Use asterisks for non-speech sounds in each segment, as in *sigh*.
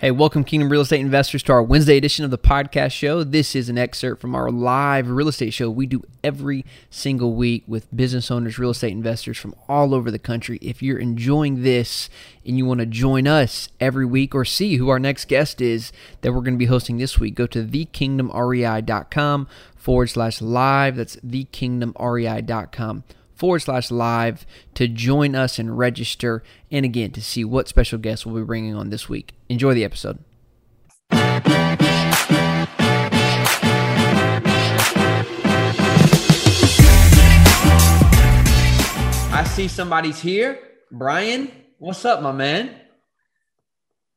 Hey, welcome, Kingdom Real Estate investors, to our Wednesday edition of the podcast show. This is an excerpt from our live real estate show we do every single week with business owners, real estate investors from all over the country. If you're enjoying this and you want to join us every week or see who our next guest is that we're going to be hosting this week, go to thekingdomrei.com forward slash live. That's thekingdomrei.com forward slash live to join us and register, and again, to see what special guests we'll be bringing on this week. Enjoy the episode. I see somebody's here. Brian, what's up, my man?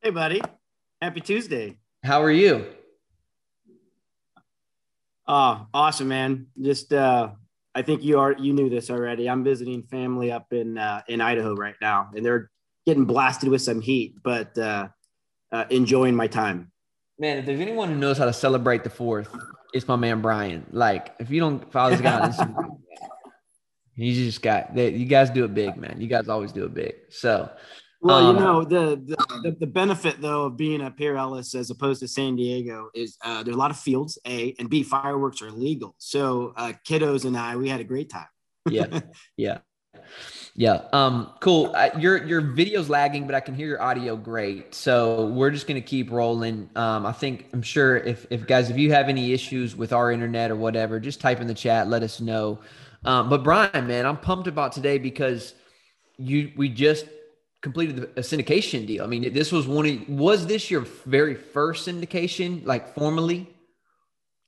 Hey, buddy. Happy Tuesday. How are you? Oh, awesome, man. Just uh I think you are you knew this already. I'm visiting family up in uh, in Idaho right now, and they're getting blasted with some heat, but uh, uh, enjoying my time. Man, if there's anyone who knows how to celebrate the fourth, it's my man Brian. Like, if you don't follow this guy *laughs* he's just got. They, you guys do it big, man. You guys always do it big. So, well, um, you know the, the the benefit though of being up here, Ellis, as opposed to San Diego, is uh, there's a lot of fields. A and B, fireworks are legal. So uh, kiddos and I, we had a great time. yeah, *laughs* yeah, yeah. Um, cool. Uh, your your video's lagging, but I can hear your audio great. So we're just gonna keep rolling. Um, I think I'm sure if if guys, if you have any issues with our internet or whatever, just type in the chat. Let us know. Um, but Brian, man, I'm pumped about today because you we just completed a syndication deal. I mean, this was one of was this your very first syndication, like formally?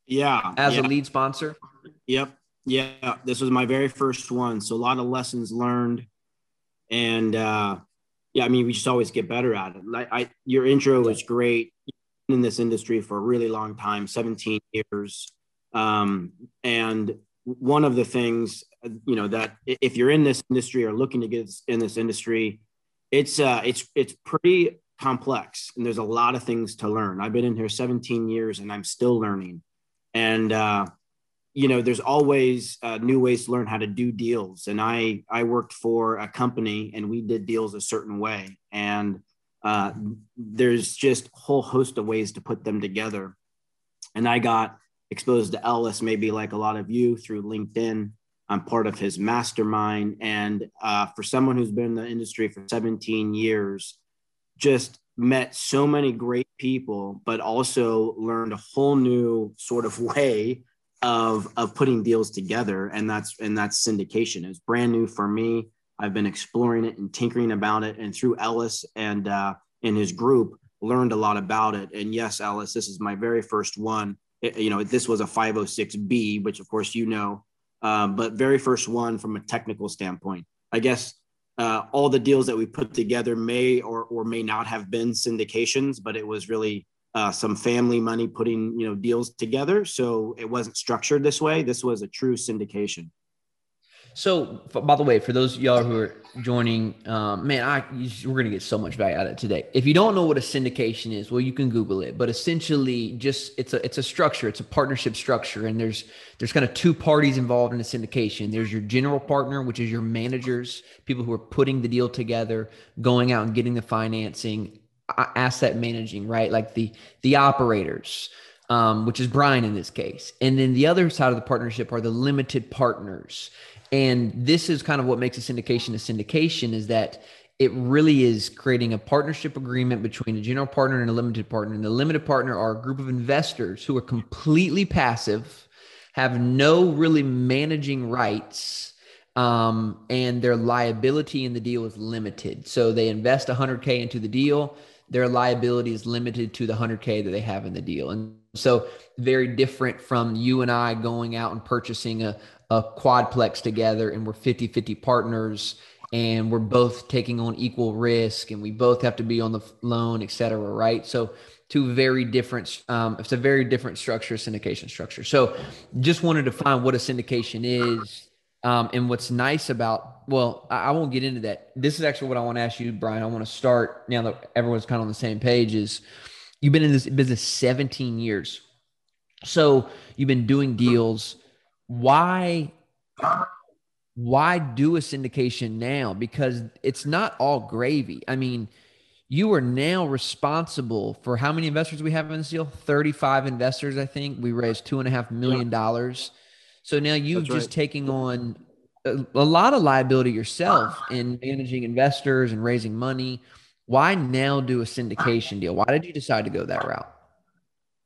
Yeah, as yeah. a lead sponsor. Yep, yeah. This was my very first one, so a lot of lessons learned, and uh, yeah, I mean, we just always get better at it. Like, I, your intro was great. in this industry for a really long time, 17 years, um, and one of the things you know that if you're in this industry or looking to get in this industry it's uh it's it's pretty complex and there's a lot of things to learn. I've been in here 17 years and i'm still learning. And uh you know there's always uh, new ways to learn how to do deals. And i i worked for a company and we did deals a certain way. And uh, there's just a whole host of ways to put them together. And i got exposed to ellis maybe like a lot of you through linkedin I'm part of his mastermind. And uh, for someone who's been in the industry for 17 years, just met so many great people, but also learned a whole new sort of way of, of putting deals together. And that's, and that's syndication. It's brand new for me. I've been exploring it and tinkering about it. And through Ellis and, uh, in his group, learned a lot about it. And yes, Ellis, this is my very first one. It, you know, this was a 506B, which of course you know um, but very first one from a technical standpoint. I guess uh, all the deals that we put together may or or may not have been syndications, but it was really uh, some family money putting you know deals together. So it wasn't structured this way. This was a true syndication. So, by the way, for those y'all who are joining, um, man, I we're gonna get so much value out of it today. If you don't know what a syndication is, well, you can Google it. But essentially, just it's a it's a structure, it's a partnership structure, and there's there's kind of two parties involved in a syndication. There's your general partner, which is your managers, people who are putting the deal together, going out and getting the financing, asset managing, right? Like the the operators. Um, which is Brian in this case. And then the other side of the partnership are the limited partners. And this is kind of what makes a syndication a syndication is that it really is creating a partnership agreement between a general partner and a limited partner. And the limited partner are a group of investors who are completely passive, have no really managing rights, um, and their liability in the deal is limited. So they invest 100K into the deal. Their liability is limited to the 100K that they have in the deal. And so, very different from you and I going out and purchasing a, a quadplex together and we're 50 50 partners and we're both taking on equal risk and we both have to be on the loan, et cetera. Right. So, two very different, um, it's a very different structure, syndication structure. So, just wanted to find what a syndication is. Um, and what's nice about, well, I, I won't get into that. This is actually what I want to ask you, Brian. I want to start now that everyone's kind of on the same page is you've been in this business 17 years. So you've been doing deals why why do a syndication now? Because it's not all gravy. I mean you are now responsible for how many investors we have in this deal? 35 investors i think. We raised two and a half million dollars. So now you've That's just right. taking on a, a lot of liability yourself in managing investors and raising money. Why now do a syndication deal? Why did you decide to go that route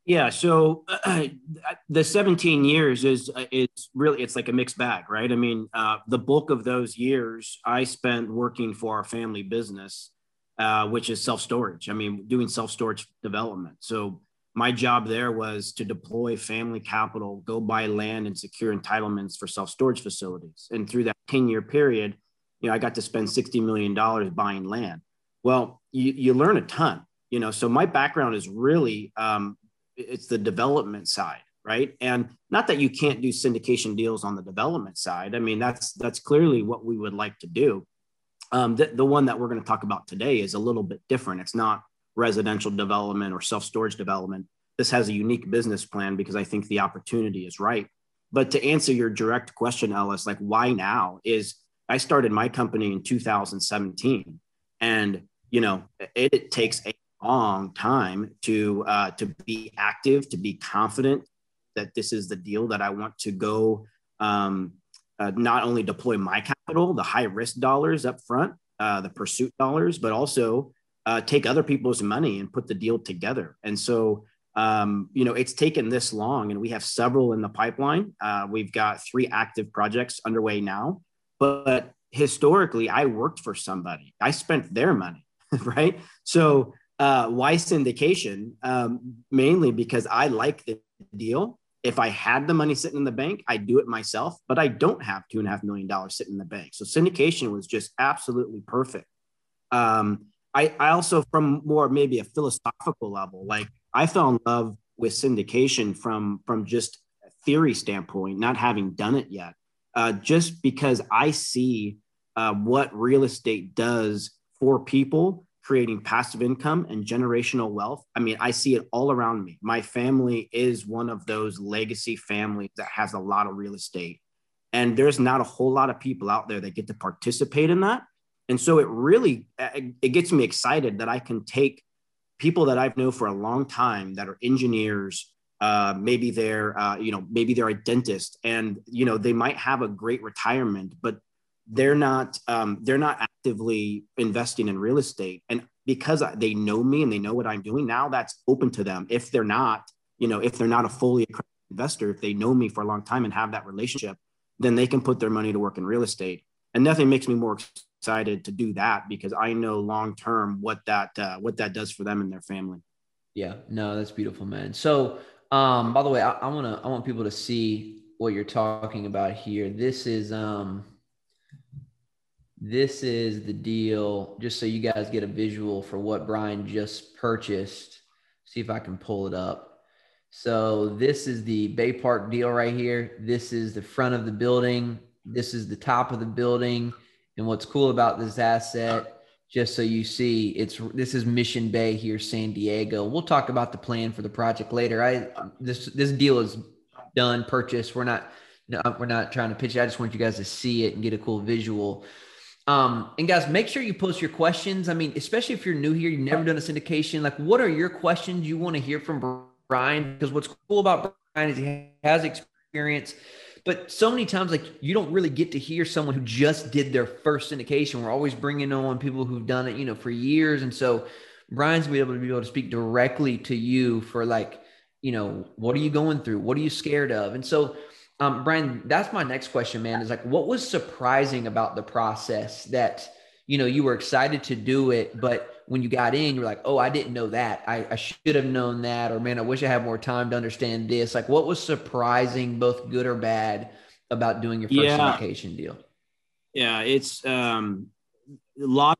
yeah, so uh, *clears throat* the 17 years is it's really it's like a mixed bag, right? I mean, uh, the bulk of those years I spent working for our family business, uh, which is self storage. I mean, doing self storage development. So my job there was to deploy family capital, go buy land and secure entitlements for self storage facilities. And through that 10 year period, you know, I got to spend 60 million dollars buying land. Well, you, you learn a ton you know so my background is really um, it's the development side right? And not that you can't do syndication deals on the development side. I mean that's that's clearly what we would like to do. Um, the, the one that we're going to talk about today is a little bit different. It's not residential development or self-storage development. This has a unique business plan because i think the opportunity is right. But to answer your direct question ellis like why now is i started my company in 2017 and you know it, it takes a long time to uh, to be active, to be confident that this is the deal that I want to go. Um, uh, not only deploy my capital, the high risk dollars up front, uh, the pursuit dollars, but also uh, take other people's money and put the deal together. And so, um, you know, it's taken this long, and we have several in the pipeline. Uh, we've got three active projects underway now, but historically, I worked for somebody. I spent their money, *laughs* right? So uh, why syndication? Um, mainly because I like the deal. If I had the money sitting in the bank, I'd do it myself, but I don't have two and a half million dollars sitting in the bank. So syndication was just absolutely perfect. Um, I, I also, from more maybe a philosophical level, like I fell in love with syndication from from just a theory standpoint, not having done it yet, uh, just because I see uh, what real estate does for people creating passive income and generational wealth. I mean, I see it all around me. My family is one of those legacy families that has a lot of real estate. And there's not a whole lot of people out there that get to participate in that. And so it really it gets me excited that I can take people that I've known for a long time that are engineers, uh, maybe they're uh, you know maybe they're a dentist, and you know they might have a great retirement, but they're not um, they're not actively investing in real estate. And because they know me and they know what i'm doing now that's open to them. If they're not you know if they're not a fully accredited investor if they know me for a long time and have that relationship then they can put their money to work in real estate. And nothing makes me more excited to do that because i know long term what that uh, what that does for them and their family. Yeah. No that's beautiful man. So um by the way i, I want to i want people to see what you're talking about here. This is um this is the deal, just so you guys get a visual for what Brian just purchased. See if I can pull it up. So this is the Bay Park deal right here. This is the front of the building. This is the top of the building. And what's cool about this asset, just so you see, it's this is Mission Bay here, San Diego. We'll talk about the plan for the project later. I this this deal is done, purchased. We're not no, we're not trying to pitch it. I just want you guys to see it and get a cool visual. Um, and guys, make sure you post your questions. I mean, especially if you're new here, you've never done a syndication. Like, what are your questions you want to hear from Brian? Because what's cool about Brian is he has experience, but so many times, like, you don't really get to hear someone who just did their first syndication. We're always bringing on people who've done it, you know, for years. And so Brian's gonna be able to be able to speak directly to you for like, you know, what are you going through? What are you scared of? And so um, Brian, that's my next question, man. Is like, what was surprising about the process that you know you were excited to do it, but when you got in, you're like, oh, I didn't know that. I, I should have known that, or man, I wish I had more time to understand this. Like, what was surprising, both good or bad, about doing your first yeah. syndication deal? Yeah, it's um, a lot,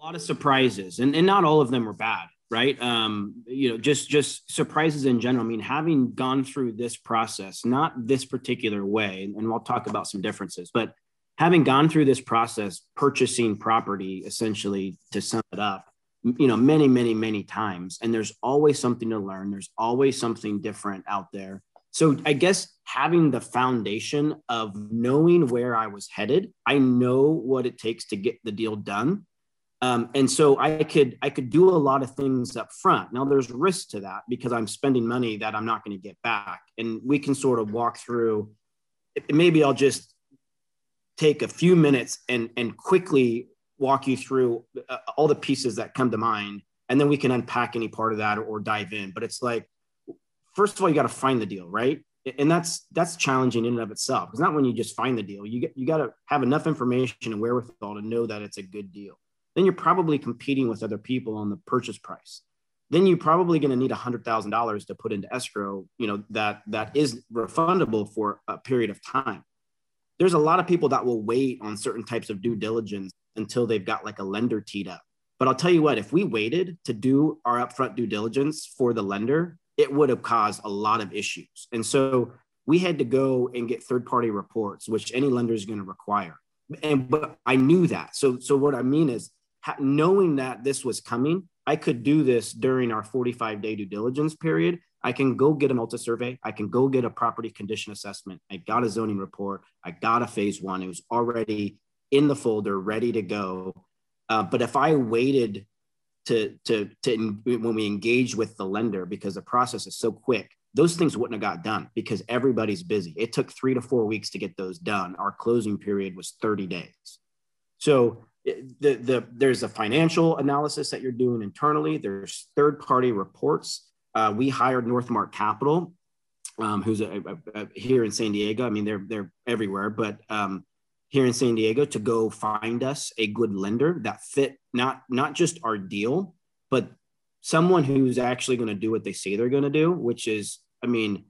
a lot of surprises, and and not all of them were bad right? Um you know just just surprises in general. I mean having gone through this process not this particular way and we'll talk about some differences but having gone through this process purchasing property essentially to sum it up you know many many many times and there's always something to learn there's always something different out there. So i guess having the foundation of knowing where i was headed i know what it takes to get the deal done Um, and so I could I could do a lot of things up front. Now there's risk to that because I'm spending money that I'm not going to get back. And we can sort of walk through. Maybe I'll just take a few minutes and and quickly walk you through uh, all the pieces that come to mind, and then we can unpack any part of that or, or dive in. But it's like, first of all, you got to find the deal, right? And that's that's challenging in and of itself. It's not when you just find the deal. You get you got to have enough information and wherewithal to know that it's a good deal then you're probably competing with other people on the purchase price. Then you're probably going to need $100000 to put into escrow you know that that is refundable for a period of time. There's a lot of people that will wait on certain types of due diligence until they've got like a lender teed up. But i'll tell you what if we waited to do our upfront due diligence for the lender it would have caused a lot of issues. And so we had to go and get third party reports which any lender is going to require. And but i knew that. So so what i mean is knowing that this was coming, I could do this during our 45 day due diligence period. I can go get a multi survey. I can go get a property condition assessment. I got a zoning report. I got a phase one. It was already in the folder, ready to go. Uh, but if I waited to, to, to, when we engage with the lender, because the process is so quick, those things wouldn't have got done because everybody's busy. It took three to four weeks to get those done. Our closing period was 30 days. So the, the there's a financial analysis that you're doing internally. There's third party reports. Uh, we hired NorthMarq Capital, um, who's a, a, a, here in San Diego. I mean, they're they're everywhere, but um, here in San Diego to go find us a good lender that fit not not just our deal, but someone who's actually going to do what they say they're going to do. Which is, I mean,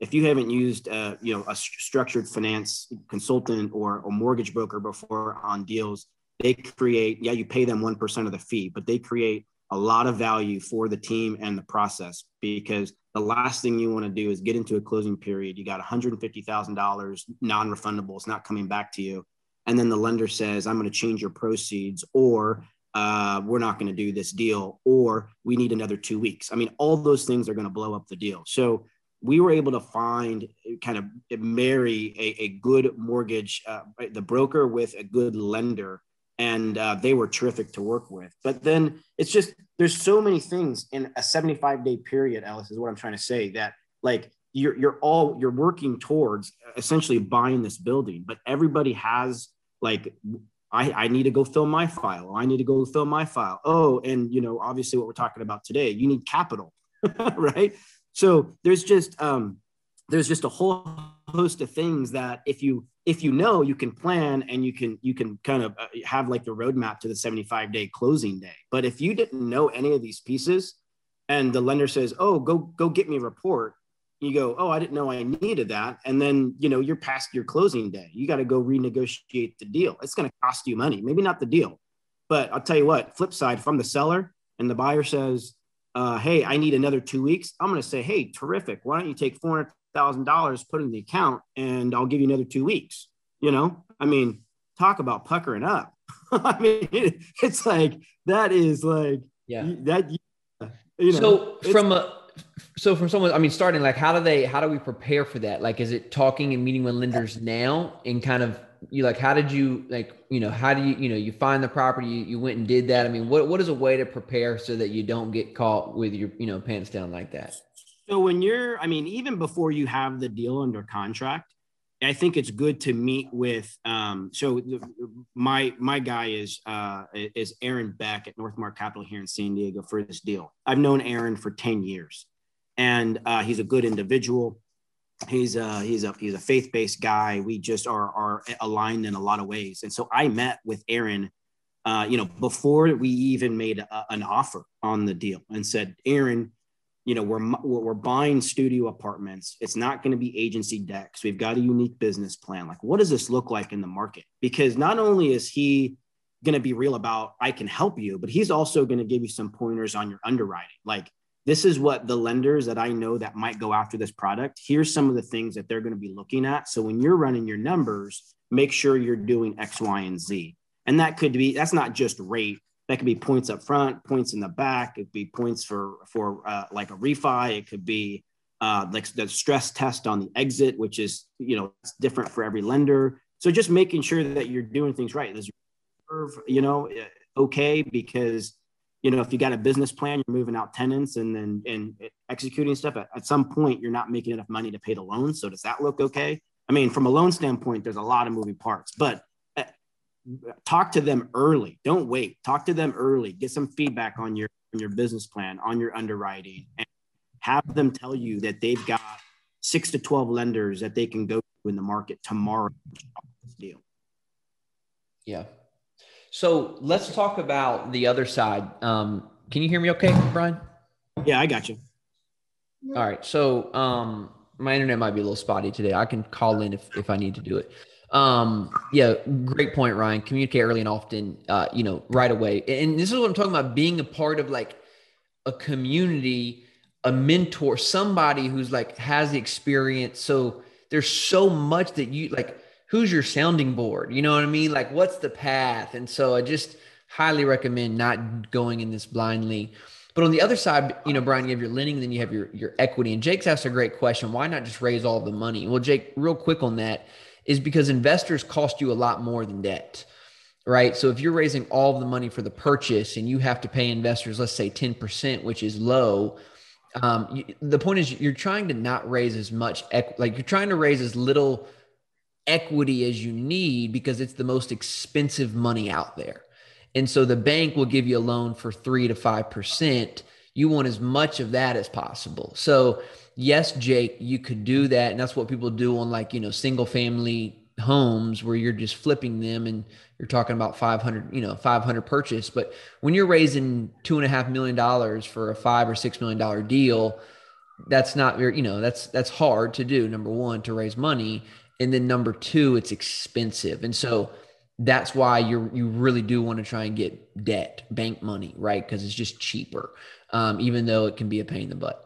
if you haven't used uh, you know a structured finance consultant or a mortgage broker before on deals they create, yeah, you pay them 1% of the fee, but they create a lot of value for the team and the process because the last thing you want to do is get into a closing period. You got $150,000 non refundable, it's not coming back to you. And then the lender says, I'm going to change your proceeds, or uh, we're not going to do this deal, or we need another two weeks. I mean, all those things are going to blow up the deal. So we were able to find kind of marry a, a good mortgage, uh, the broker with a good lender and uh, they were terrific to work with. But then it's just there's so many things in a 75 day period. Ellis is what I'm trying to say that like you're you're all you're working towards essentially buying this building, but everybody has like I, I need to go fill my file. I need to go fill my file. Oh, and you know, obviously what we're talking about today, you need capital, *laughs* right? So there's just um, there's just a whole host of things that if you if you know you can plan and you can you can kind of uh, have like the roadmap to the 75 day closing day. But if you didn't know any of these pieces and the lender says oh go go get me a report you go oh i didn't know i needed that. And then you know you're past your closing day. You got to go renegotiate the deal. It's going to cost you money. Maybe not the deal but i'll tell you what flip side from the seller and the buyer says uh, hey i need another two weeks i'm going to say hey terrific. Why don't you take 400 thousand dollars put in the account and I'll give you another two weeks. You know, I mean, talk about puckering up. *laughs* I mean, it, it's like that is like yeah that you know. So from a so from someone, I mean, starting like how do they how do we prepare for that? Like, is it talking and meeting with lenders now and kind of you like how did you like you know how do you you know you find the property you, you went and did that i mean what what is a way to prepare so that you don't get caught with your you know pants down like that so when you're, I mean, even before you have the deal under contract, I think it's good to meet with. Um, so my my guy is uh, is Aaron Beck at NorthMarq Capital here in San Diego for this deal. I've known Aaron for ten years, and uh, he's a good individual. He's a he's a he's a faith based guy. We just are are aligned in a lot of ways, and so I met with Aaron. Uh, you know, before we even made a, an offer on the deal, and said, Aaron, you know we're we're buying studio apartments. It's not going to be agency decks we've got a unique business plan. Like what does this look like in the market? Because not only is he going to be real about i can help you but he's also going to give you some pointers on your underwriting. Like this is what the lenders that i know that might go after this product here's some of the things that they're going to be looking at. So when you're running your numbers make sure you're doing x y and z. And that could be that's not just rate that could be points up front, points in the back. It could be points for for uh, like a refi. It could be uh, like the stress test on the exit, which is you know it's different for every lender. So just making sure that you're doing things right. There's curve, you know, okay because you know if you got a business plan you're moving out tenants and then and executing stuff at, at some point you're not making enough money to pay the loan so does that look okay i mean from a loan standpoint there's a lot of moving parts but uh, talk to them early don't wait talk to them early get some feedback on your on your business plan on your underwriting and have them tell you that they've got six to 12 lenders that they can go to in the market tomorrow deal yeah so let's talk about the other side. Um, can you hear me okay, Brian? Yeah, I got you. All right. So um, my internet might be a little spotty today. I can call in if, if I need to do it. Um, yeah, great point, Ryan. Communicate early and often, uh, you know, right away. And this is what I'm talking about being a part of like a community, a mentor, somebody who's like has the experience. So there's so much that you like who's your sounding board? You know what I mean? Like, what's the path? And so I just highly recommend not going in this blindly. But on the other side, you know, Brian, you have your lending, then you have your your equity. And Jake's asked a great question: Why not just raise all the money? Well, Jake, real quick on that is because investors cost you a lot more than debt, right? So if you're raising all of the money for the purchase and you have to pay investors, let's say ten percent, which is low. Um, you, the point is, you're trying to not raise as much, equ- like you're trying to raise as little equity as you need because it's the most expensive money out there. And so the bank will give you a loan for three to 5%. You want as much of that as possible. So, yes, Jake, you could do that. And that's what people do on like, you know, single family homes where you're just flipping them and you're talking about 500, you know, 500 purchase. But when you're raising two and a half million dollars for a five or six million dollar deal, that's not very, you know, that's, that's hard to do. Number one, to raise money and then number two it's expensive and so that's why you're, you really do want to try and get debt bank money right because it's just cheaper um, even though it can be a pain in the butt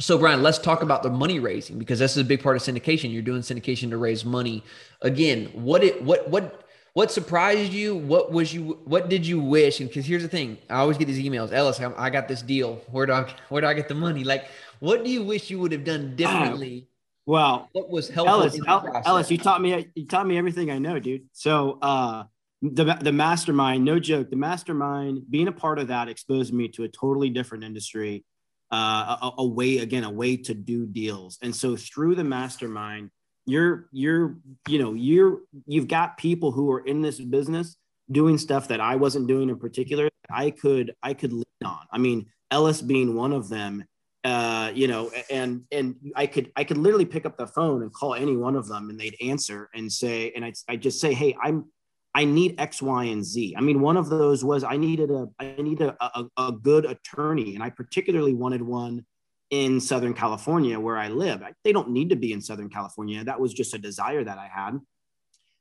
so brian let's talk about the money raising because this is a big part of syndication. You're doing syndication to raise money. Again what it what what what surprised you? What was you what did you wish? And because here's the thing i always get these emails ellis I, I got this deal. Where do i where do i get the money? Like what do you wish you would have done differently? well, what was helpful? Ellis, Ellis, you taught me you taught me everything I know, dude. So uh the the mastermind, no joke, the mastermind, being a part of that exposed me to a totally different industry, uh, a, a way again, a way to do deals. And so through the mastermind, you're you're you know you're you've got people who are in this business doing stuff that I wasn't doing in particular. I could I could lean on. I mean, Ellis being one of them uh, you know, and and I could I could literally pick up the phone and call any one of them, and they'd answer and say, and I I just say, hey, I'm I need X, Y, and Z. I mean, one of those was I needed a I needed a, a, a good attorney, and I particularly wanted one in Southern California where I live. I, they don't need to be in Southern California. That was just a desire that I had.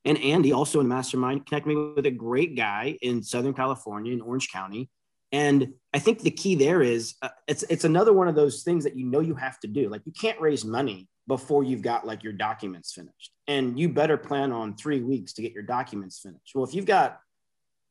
And Andy, also in Mastermind, connected me with a great guy in Southern California in Orange County and I think the key there is uh, it's it's another one of those things that you know you have to do. Like you can't raise money before you've got like your documents finished, and you better plan on three weeks to get your documents finished. Well, if you've got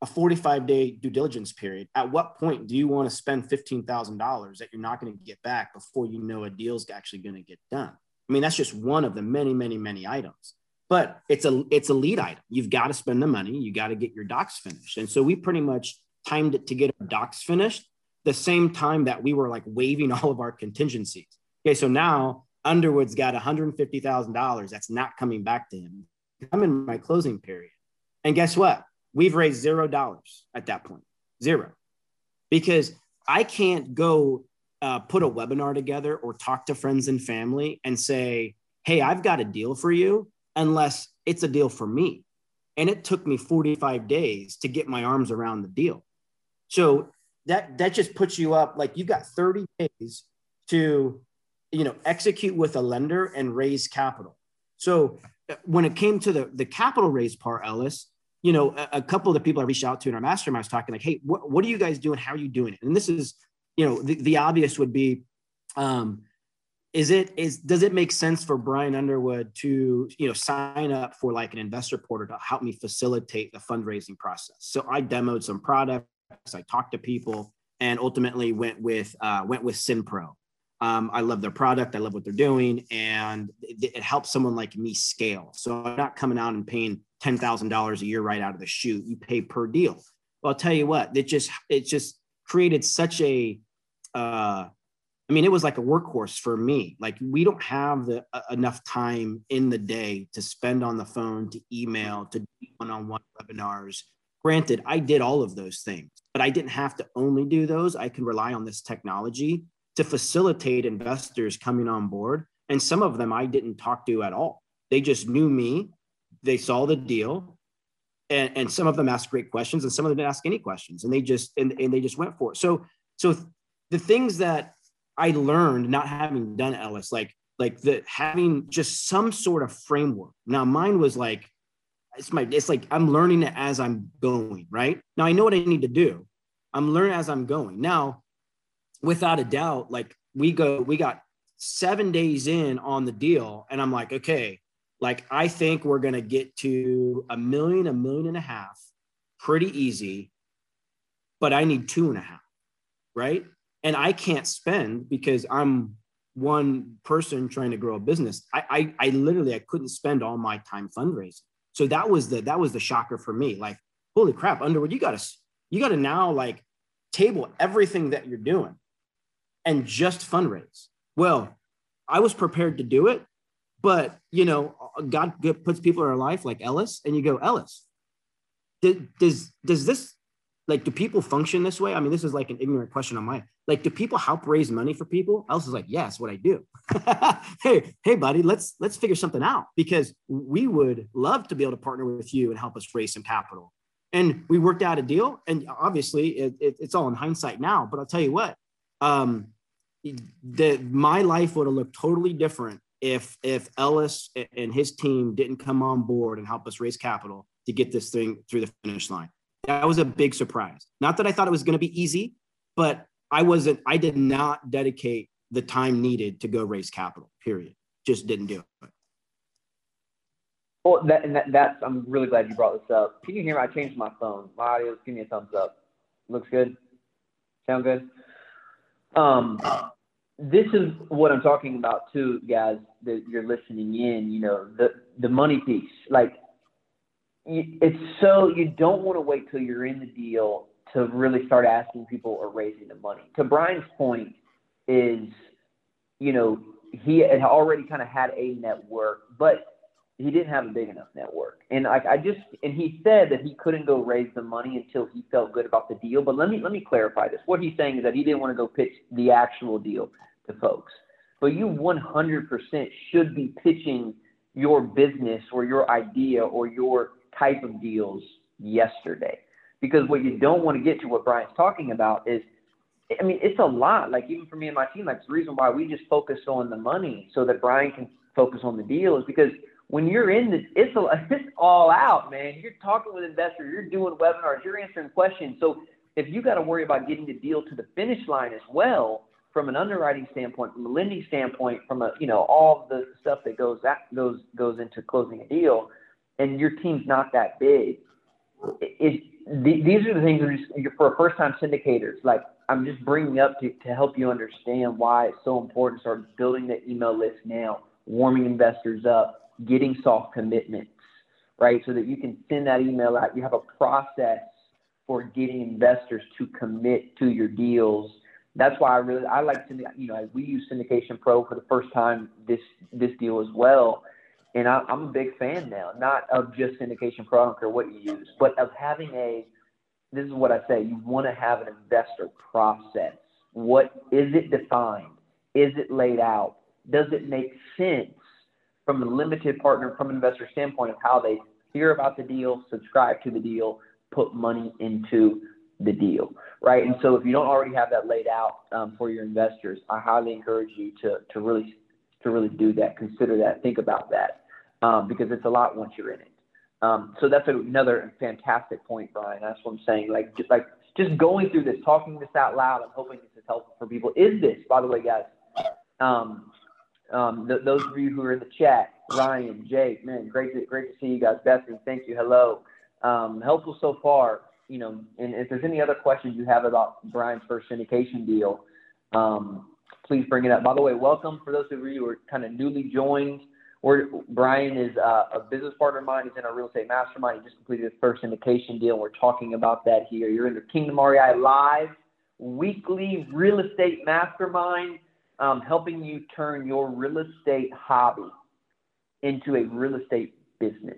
a 45 day due diligence period, at what point do you want to spend $15,000 that you're not going to get back before you know a deal's actually going to get done? I mean, that's just one of the many, many, many items. But it's a it's a lead item. You've got to spend the money. You got to get your docs finished. And so we pretty much timed it to get our docs finished the same time that we were like waiving *laughs* all of our contingencies. Okay, so now Underwood's got $150,000 that's not coming back to him. I'm in my closing period. And guess what? We've raised zero dollars at that point, zero. Because I can't go uh, put a webinar together or talk to friends and family and say, hey, I've got a deal for you, unless it's a deal for me. And it took me 45 days to get my arms around the deal. So that that just puts you up like you've got 30 days to you know execute with a lender and raise capital. So uh, when it came to the the capital raise part, Ellis, you know, a, a couple of the people I reached out to in our mastermind was talking like, hey, what, what are you guys doing? How are you doing it? And this is, you know, the, the obvious would be, um, is it is does it make sense for Brian Underwood to you know sign up for like an investor portal to help me facilitate the fundraising process? So I demoed some products I talked to people and ultimately went with uh, went with Synpro. Um, I love their product. I love what they're doing, and it, it, helps someone like me scale. So I'm not coming out and paying ten thousand dollars a year right out of the chute. You pay per deal. I'll tell you what, it just it just created such a uh I mean, it was like a workhorse for me. Like we don't have the uh, enough time in the day to spend on the phone, to email, to one-on-one webinars. Granted, I did all of those things, but I didn't have to only do those. I can rely on this technology to facilitate investors coming on board. And some of them I didn't talk to at all. They just knew me. They saw the deal. And, and some of them asked great questions and some of them didn't ask any questions and they just and, and they just went for it. So so the things that I learned not having done Ellis, like like the having just some sort of framework. Now mine was like it's my it's like I'm learning it as I'm going, right? Now I know what I need to do. I'm learning as I'm going. Now, without a doubt, like we go, we got seven days in on the deal, and I'm like, okay, like I think we're gonna get to a million, a million and a half, pretty easy, but I need two and a half, right? and I can't spend because I'm one person trying to grow a business. I, I, I literally I couldn't spend all my time fundraising. So that was the that was the shocker for me. Like, holy crap, Underwood, you gotta you gotta now like table everything that you're doing and just fundraise. Well, I was prepared to do it, but you know, God puts people in our life like Ellis, and you go, Ellis, does does this like do people function this way? I mean this is like an ignorant question on my like do people help raise money for people? Ellis is like yes what i do. *laughs* Hey hey buddy let's let's figure something out because we would love to be able to partner with you and help us raise some capital. And we worked out a deal and obviously it, it, it's all in hindsight now but i'll tell you what um the my life would have looked totally different if if ellis and his team didn't come on board and help us raise capital to get this thing through the finish line that was a big surprise. Not that I thought it was going to be easy, but I wasn't, I did not dedicate the time needed to go raise capital, period. Just didn't do it. Well, that, and that, that's, I'm really glad you brought this up. Can you hear me? I changed my phone. My audio, give me a thumbs up. Looks good? Sound good? Um, this is what I'm talking about too, guys, that you're listening in, you know, the, the money piece. Like, it's so you don't want to wait till you're in the deal to really start asking people or raising the money. To Brian's point is, you know, he had already kind of had a network, but he didn't have a big enough network. And I, I just and he said that he couldn't go raise the money until he felt good about the deal. But let me let me clarify this. What he's saying is that he didn't want to go pitch the actual deal to folks. But you mm-hmm. 100% should be pitching your business or your idea or your type of deals yesterday. Because what you don't want to get to what Brian's talking about is, I mean, it's a lot. Like even for me and my team, like the reason why we just focus on the money so that Brian can focus on the deal is because when you're in the, it's a, *laughs* it's all out, man. You're talking with investors, you're doing webinars, you're answering questions. So if you got to worry about getting the deal to the finish line as well, from an underwriting standpoint, from a lending standpoint, from a you know all the stuff that goes that goes goes into closing a deal, and your team's not that big, it, these are the things just, for first time syndicators. Like I'm just bringing up to, to help you understand why it's so important to start building the email list now, warming investors up, getting soft commitments, right? So that you can send that email out. You have a process for getting investors to commit to your deals. That's why I really I like to you know we use Syndication Pro for the first time this this deal as well and I, am a big fan now, not of just syndication pro, I don't care what you use, but of having a, this is what I say, you want to have an investor process. What is it defined? Is it laid out? Does it make sense from a limited partner, from an investor standpoint of how they hear about the deal, subscribe to the deal, put money into the deal, right? And so if you don't already have that laid out um, for your investors, I highly encourage you to, to really to really do that, consider that, think about that, um, because it's a lot once you're in it. Um, so that's another fantastic point, Brian. That's what I'm saying. Like just like just going through this, talking this out loud. I'm hoping this is helpful for people. Is this, by the way, guys? Um, um, th- those of you who are in the chat, Ryan, Jake, man, great to great to see you guys. Bethany, thank you. Hello. Um, helpful so far. You know, and if there's any other questions you have about Brian's first syndication deal, um, please bring it up. By the way, welcome for those of you who are kind of newly joined. We're, Brian is uh, a business partner of mine. He's in our real estate mastermind. He just completed his first syndication deal. We're talking about that here. You're in the Kingdom REI Live weekly real estate mastermind, um, helping you turn your real estate hobby into a real estate business.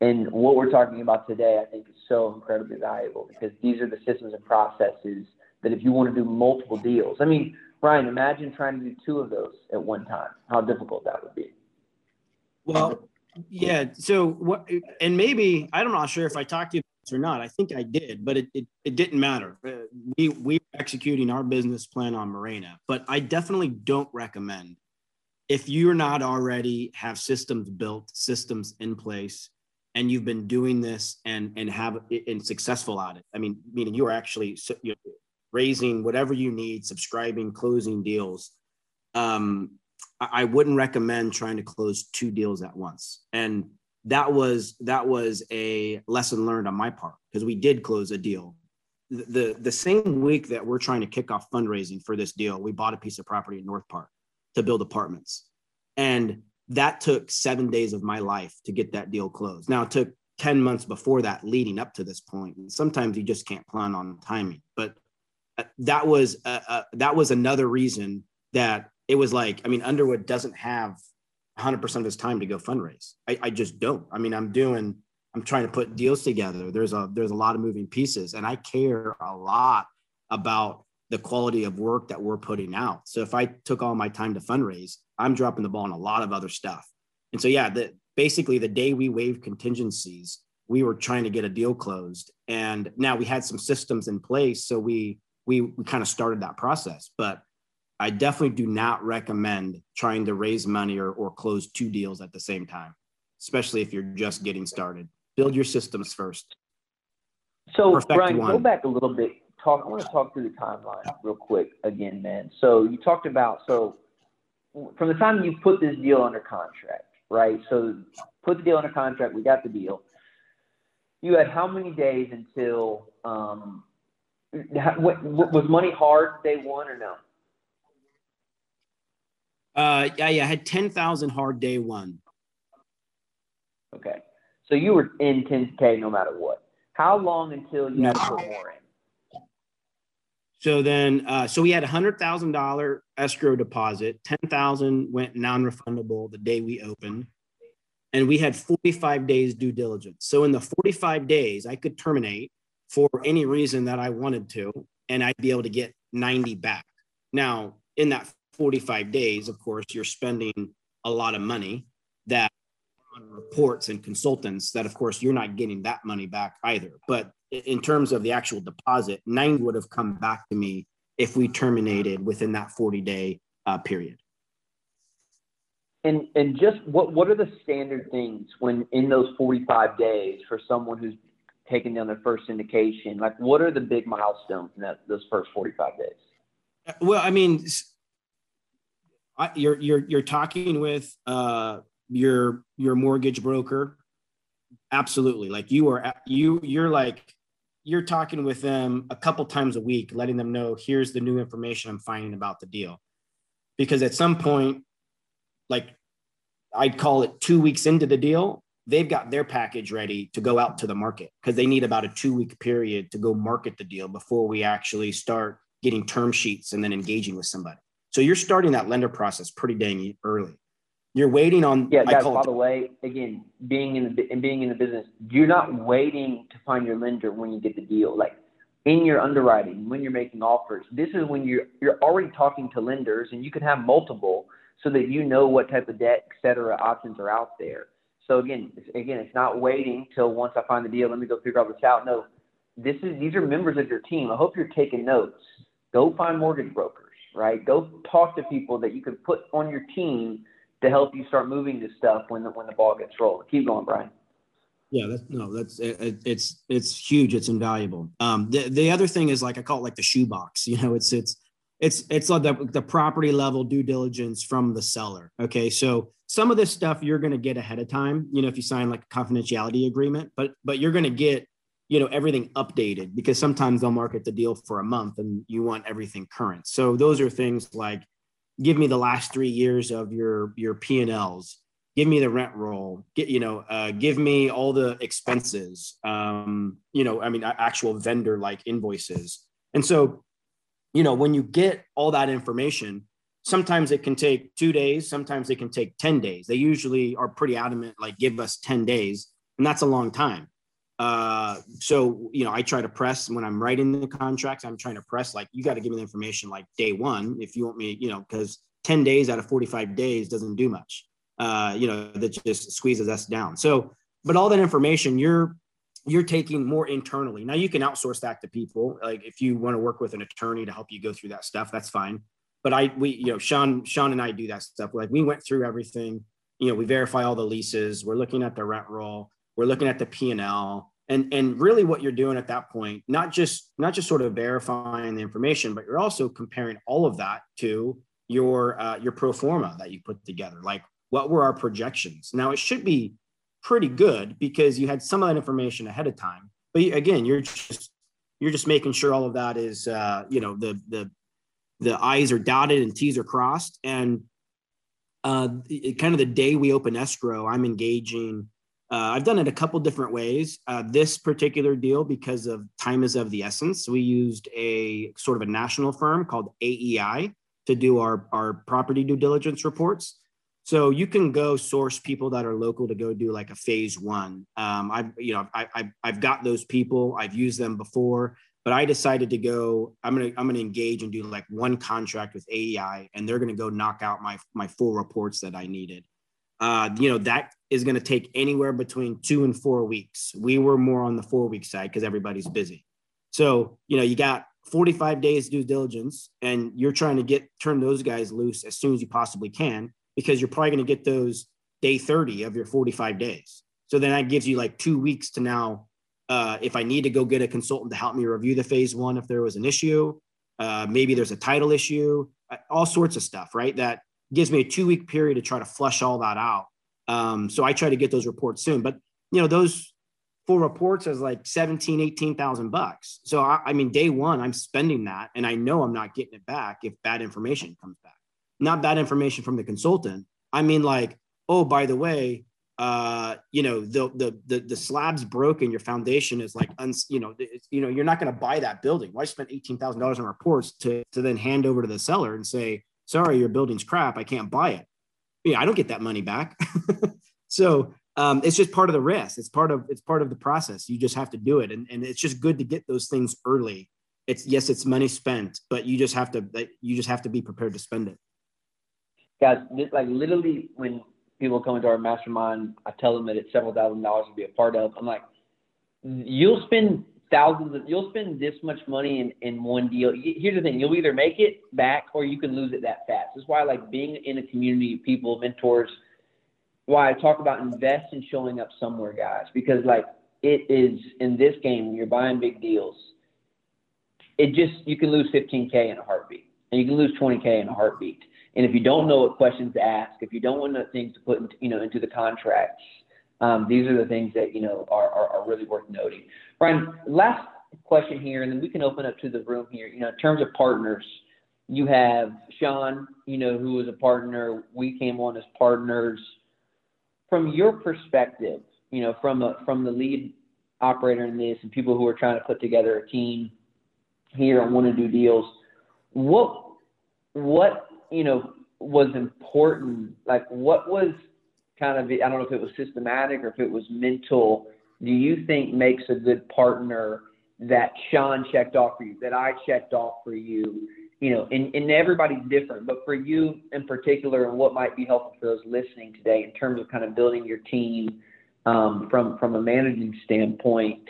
And what we're talking about today, I think, is so incredibly valuable because these are the systems and processes that if you want to do multiple deals, I mean, Brian, imagine trying to do two of those at one time, how difficult that would be. Well, yeah. So what, and maybe, I'm not sure if I talked to you or not. I think I did, but it, it, it didn't matter. Uh, we, we were executing our business plan on Marina, but I definitely don't recommend if you're not already have systems built, systems in place, and you've been doing this and and have and successful at it. I mean, meaning you are actually you're raising whatever you need, subscribing, closing deals. Um, I wouldn't recommend trying to close two deals at once. And that was that was a lesson learned on my part because we did close a deal. The the same week that we're trying to kick off fundraising for this deal, we bought a piece of property in North Park to build apartments. And that took seven days of my life to get that deal closed. Now it took 10 months before that leading up to this point. And sometimes you just can't plan on timing. But uh, that was uh, uh, that was another reason that it was like, I mean, Underwood doesn't have 100% of his time to go fundraise. I, I just don't. I mean, I'm doing, I'm trying to put deals together. There's a, there's a lot of moving pieces and I care a lot about the quality of work that we're putting out. So if I took all my time to fundraise, I'm dropping the ball on a lot of other stuff. And so, yeah, the, basically the day we waived contingencies, we were trying to get a deal closed and now we had some systems in place. So we, we, we kind of started that process, but I definitely do not recommend trying to raise money or, or close two deals at the same time, especially if you're just getting started. Build your systems first. So, Perfect Brian, one. go back a little bit. Talk. I want to talk through the timeline real quick again, man. So you talked about so from the time you put this deal under contract, right? So put the deal under contract. We got the deal. You had how many days until um, was money hard day one or no? Uh, yeah, yeah, I had 10,000 hard day one. Okay. So you were in 10K no matter what. How long until you no. had to put more in? So then, uh, so we had a hundred thousand dollar escrow deposit. Ten thousand went non-refundable the day we opened, and we had forty-five days due diligence. So in the forty-five days, I could terminate for any reason that I wanted to, and I'd be able to get ninety back. Now, in that 45 days, of course, you're spending a lot of money that on reports and consultants that of course you're not getting that money back either. But in terms of the actual deposit, nine would have come back to me if we terminated within that 40 day uh, period. And and just what what are the standard things when in those 45 days for someone who's taken down their first syndication? Like what are the big milestones in that those first 45 days? Well, I mean, I, you're you're you're talking with uh, your your mortgage broker. Absolutely, like you are you you're like you're talking with them a couple times a week, letting them know here's the new information I'm finding about the deal. Because at some point, like I'd call it two weeks into the deal, they've got their package ready to go out to the market because they need about a two week period to go market the deal before we actually start getting term sheets and then engaging with somebody. So you're starting that lender process pretty dang early. You're waiting on. Yeah, guys. By the way, again, being in the and being in the business, you're not waiting to find your lender when you get the deal. Like in your underwriting, when you're making offers, this is when you're you're already talking to lenders, and you can have multiple, so that you know what type of debt, et cetera, options are out there. So again, again, it's not waiting till once I find the deal, let me go figure all this out. No, this is these are members of your team. I hope you're taking notes. Go find mortgage brokers right? Go talk to people that you can put on your team to help you start moving this stuff when the when the ball gets rolled. Keep going, Brian. Yeah, that's no, that's it, it's it's huge. It's invaluable. Um, the the other thing is like I call it like the shoebox. *laughs* You know, it's it's it's it's like the the property level due diligence from the seller. Okay, so some of this stuff you're going to get ahead of time. You know, if you sign like a confidentiality agreement, but but you're going to get you know everything updated because sometimes they'll market the deal for a month and you want everything current so those are things like give me the last three years of your your p&l's give me the rent roll, get you know, uh, give me all the expenses, um, you know, I mean, actual vendor like invoices. And so, you know, when you get all that information, sometimes it can take two days, sometimes it can take 10 days. They usually are pretty adamant, like give us 10 days, and that's a long time. Uh, so you know, I try to press when I'm writing the contracts. I'm trying to press like you got to give me the information like day one if you want me, you know, because 10 days out of 45 days doesn't do much uh, you know, that just squeezes us down. So, but all that information you're you're taking more internally. Now you can outsource that to people. Like if you want to work with an attorney to help you go through that stuff, that's fine. But I we you know Sean Sean and I do that stuff. Like we went through everything. You know, we verify all the leases. We're looking at the rent roll. We're looking at the P and L. And and really, what you're doing at that point, not just not just sort of verifying the information, but you're also comparing all of that to your uh, your pro forma that you put together. Like what were our projections? Now it should be pretty good because you had some of that information ahead of time. But again, you're just you're just making sure all of that is uh, you know the the the I's are dotted and T's are crossed. And uh, kind of the day we open escrow, I'm engaging. Uh, I've done it a couple different ways. Uh, this particular deal, because of time is of the essence, we used a sort of a national firm called AEI to do our, our property due diligence reports. So you can go source people that are local to go do like a phase one. Um, I've you know I, I I've got those people. I've used them before, but I decided to go. I'm gonna I'm gonna engage and do like one contract with AEI, and they're gonna go knock out my my full reports that I needed. Uh, you know that is gonna take anywhere between two and four weeks. We were more on the four week side because everybody's busy. So you know you got 45 days due diligence, and you're trying to get turn those guys loose as soon as you possibly can because you're probably going to get those day 30 of your 45 days. So then that gives you like two weeks to now, uh, if I need to go get a consultant to help me review the phase one, if there was an issue, uh, maybe there's a title issue, uh, all sorts of stuff, right? That gives me a two week period to try to flush all that out. Um, so I try to get those reports soon, but you know, those full reports is like 17, 18,000 bucks. So I, I mean, day one, I'm spending that and I know I'm not getting it back if bad information comes back not bad information from the consultant. I mean, like, oh, by the way, uh, you know, the the the the slab's broken. Your foundation is like, uns, you know, you know, you're not going to buy that building. Why spend eighteen thousand dollars on reports to to then hand over to the seller and say, sorry, your building's crap. I can't buy it. Yeah, I don't get that money back. *laughs* so um, it's just part of the risk. It's part of it's part of the process. You just have to do it, and and it's just good to get those things early. It's yes, it's money spent, but you just have to you just have to be prepared to spend it guys, like literally when people come into our mastermind, I tell them that it's several thousand dollars to be a part of. I'm like, you'll spend thousands of, you'll spend this much money in, in one deal. Here's the thing, you'll either make it back or you can lose it that fast. That's why I like being in a community of people, mentors, why I talk about invest in showing up somewhere, guys, because like it is in this game, you're buying big deals. It just, you can lose 15K in a heartbeat and you can lose 20K in a heartbeat and if you don't know what questions to ask, if you don't want things to put you know into the contracts, um, these are the things that you know are, are, are really worth noting. Brian, last question here, and then we can open up to the room here. You know, in terms of partners, you have Sean, you know, who was a partner. We came on as partners. From your perspective, you know, from a, from the lead operator in this and people who are trying to put together a team here and want to do deals, what what you know, was important? Like, what was kind of, I don't know if it was systematic or if it was mental, do you think makes a good partner that Sean checked off for you, that I checked off for you? You know, and, and everybody's different, but for you in particular, and what might be helpful for those listening today in terms of kind of building your team um, from from a managing standpoint,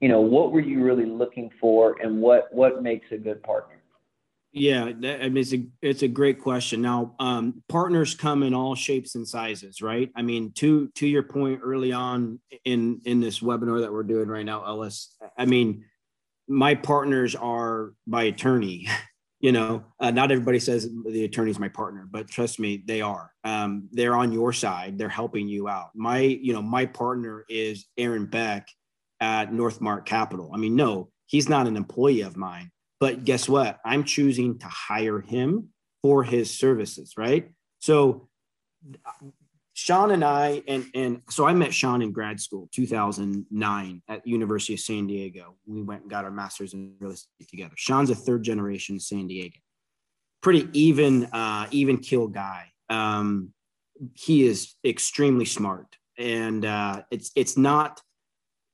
you know, what were you really looking for, and what what makes a good partner? Yeah, that, I mean, it's a it's a great question. Now, um, partners come in all shapes and sizes, right? I mean, to to your point early on in in this webinar that we're doing right now, Ellis. I mean, my partners are my attorney. *laughs* You know, uh, not everybody says the attorney's my partner, but trust me, they are. Um, they're on your side. They're helping you out. My, you know, my partner is Aaron Beck at NorthMarq Capital. I mean, no, he's not an employee of mine but guess what? I'm choosing to hire him for his services, right? So Sean and I, and and so I met Sean in grad school, 2009 at University of San Diego. We went and got our masters in real estate together. Sean's a third generation San Diego, pretty even, uh, even kill guy. Um, he is extremely smart, and uh, it's it's not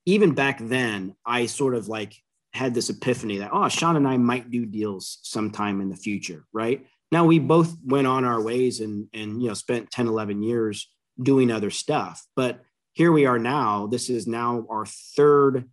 even back then. I sort of like had this epiphany that oh, Sean and I might do deals sometime in the future, right? Now we both went on our ways and and you know spent 10, 11 years doing other stuff. But here we are now. This is now our third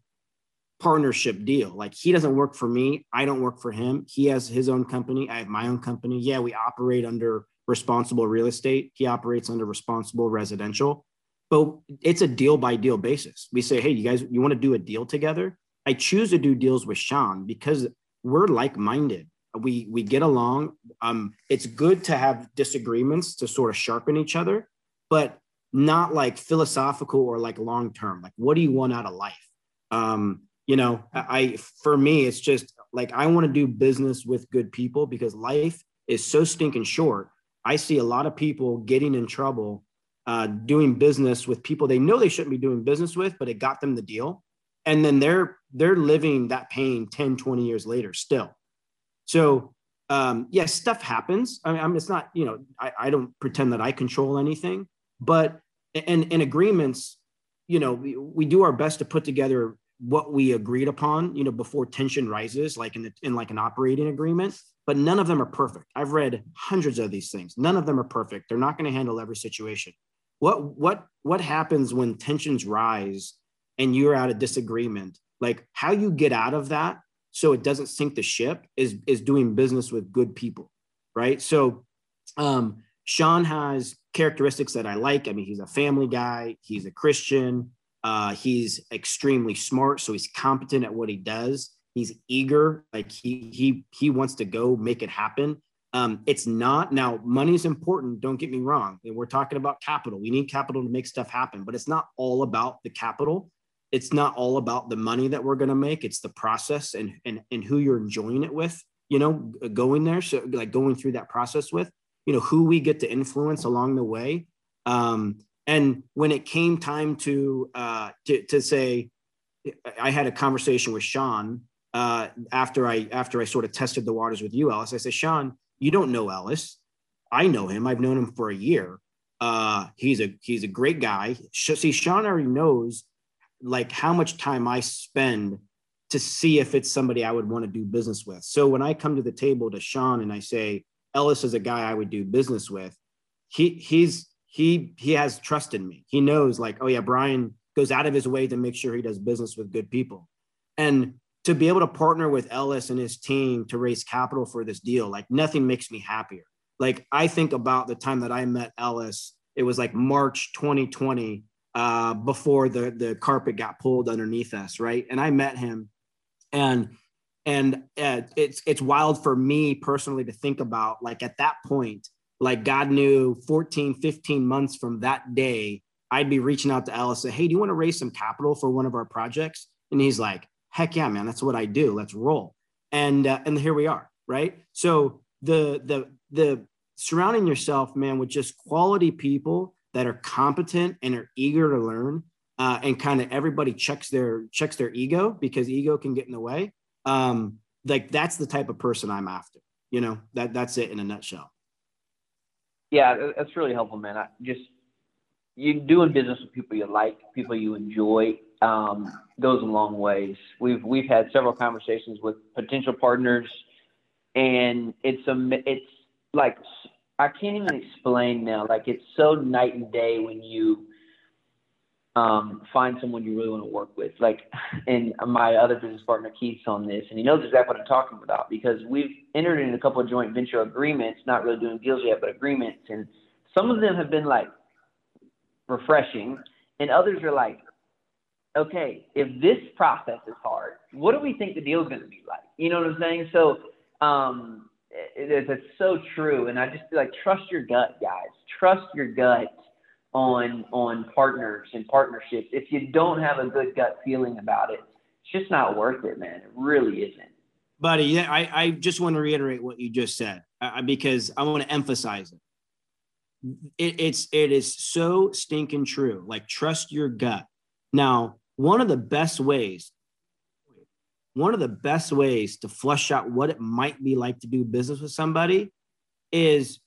partnership deal. Like he doesn't work for me. I don't work for him. He has his own company. I have my own company. Yeah, we operate under responsible real estate. He operates under responsible residential. But it's a deal by deal basis. We say, hey, you guys, you want to do a deal together? I choose to do deals with Sean because we're like minded we we get along. Um it's good to have disagreements to sort of sharpen each other but not like philosophical or like long term like what do you want out of life? Um you know i for me it's just like i want to do business with good people because life is so stinking short. I see a lot of people getting in trouble uh, doing business with people they know they shouldn't be doing business with but it got them the deal and then they're they're living that pain 10 20 years later still so um, yes, yeah, stuff happens. I mean, I'm, it's not, you know, I, I don't pretend that I control anything, but and in agreements, you know, we, we do our best to put together what we agreed upon, you know, before tension rises, like in the, in like an operating agreement, but none of them are perfect. I've read hundreds of these things. None of them are perfect. They're not going to handle every situation. What, what, what happens when tensions rise and you're at a disagreement? Like how you get out of that so it doesn't sink the ship is is doing business with good people right? So um sean has characteristics that i like. I mean he's a family guy. He's a christian. Uh he's extremely smart so he's competent at what he does. He's eager like he he he wants to go make it happen. Um it's not now money is important don't get me wrong. We're talking about capital. We need capital to make stuff happen but it's not all about the capital it's not all about the money that we're going to make it's the process and, and and who you're enjoying it with you know going there so like going through that process with you know who we get to influence along the way. Um and when it came time to uh to, to say i had a conversation with sean uh after i after i sort of tested the waters with you ellis i said sean you don't know ellis i know him. I've known him for a year. Uh he's a he's a great guy. See sean already knows like how much time I spend to see if it's somebody I would want to do business with. So when I come to the table to Sean and I say Ellis is a guy I would do business with, he he's he he has trust in me. He knows like, oh yeah, Brian goes out of his way to make sure he does business with good people. And to be able to partner with Ellis and his team to raise capital for this deal, like nothing makes me happier. Like I think about the time that I met Ellis, it was like March 2020 uh, before the the carpet got pulled underneath us, right? And I met him, and and uh, it's it's wild for me personally to think about like at that point like god knew 14 15 months from that day i'd be reaching out to ellis say hey do you want to raise some capital for one of our projects? And he's like heck yeah man that's what i do let's roll. And uh, and here we are right? So the the the surrounding yourself man with just quality people that are competent and are eager to learn uh, and kind of everybody checks their checks their ego because ego can get in the way um, like that's the type of person i'm after you know? That that's it in a nutshell. Yeah that's really helpful man. I just you doing business with people you like people you enjoy um, goes a long ways. We've we've had several conversations with potential partners and it's a it's like I can't even explain now. Like it's so night and day when you um, find someone you really want to work with. Like, and my other business partner Keith's on this, and he knows exactly what I'm talking about because we've entered in a couple of joint venture agreements, not really doing deals yet, but agreements, and some of them have been like refreshing, and others are like, okay, if this process is hard, what do we think the deal is going to be like? You know what I'm saying? So. Um, it is it's so true. And i just like trust your gut guys. Trust your gut on on partners and partnerships. If you don't have a good gut feeling about it it's just not worth it man. It really isn't. Buddy i i just want to reiterate what you just said uh, because i want to emphasize it. It, it's it is so stinking true. Like trust your gut. Now, one of the best ways, one of the best ways to flush out what it might be like to do business with somebody is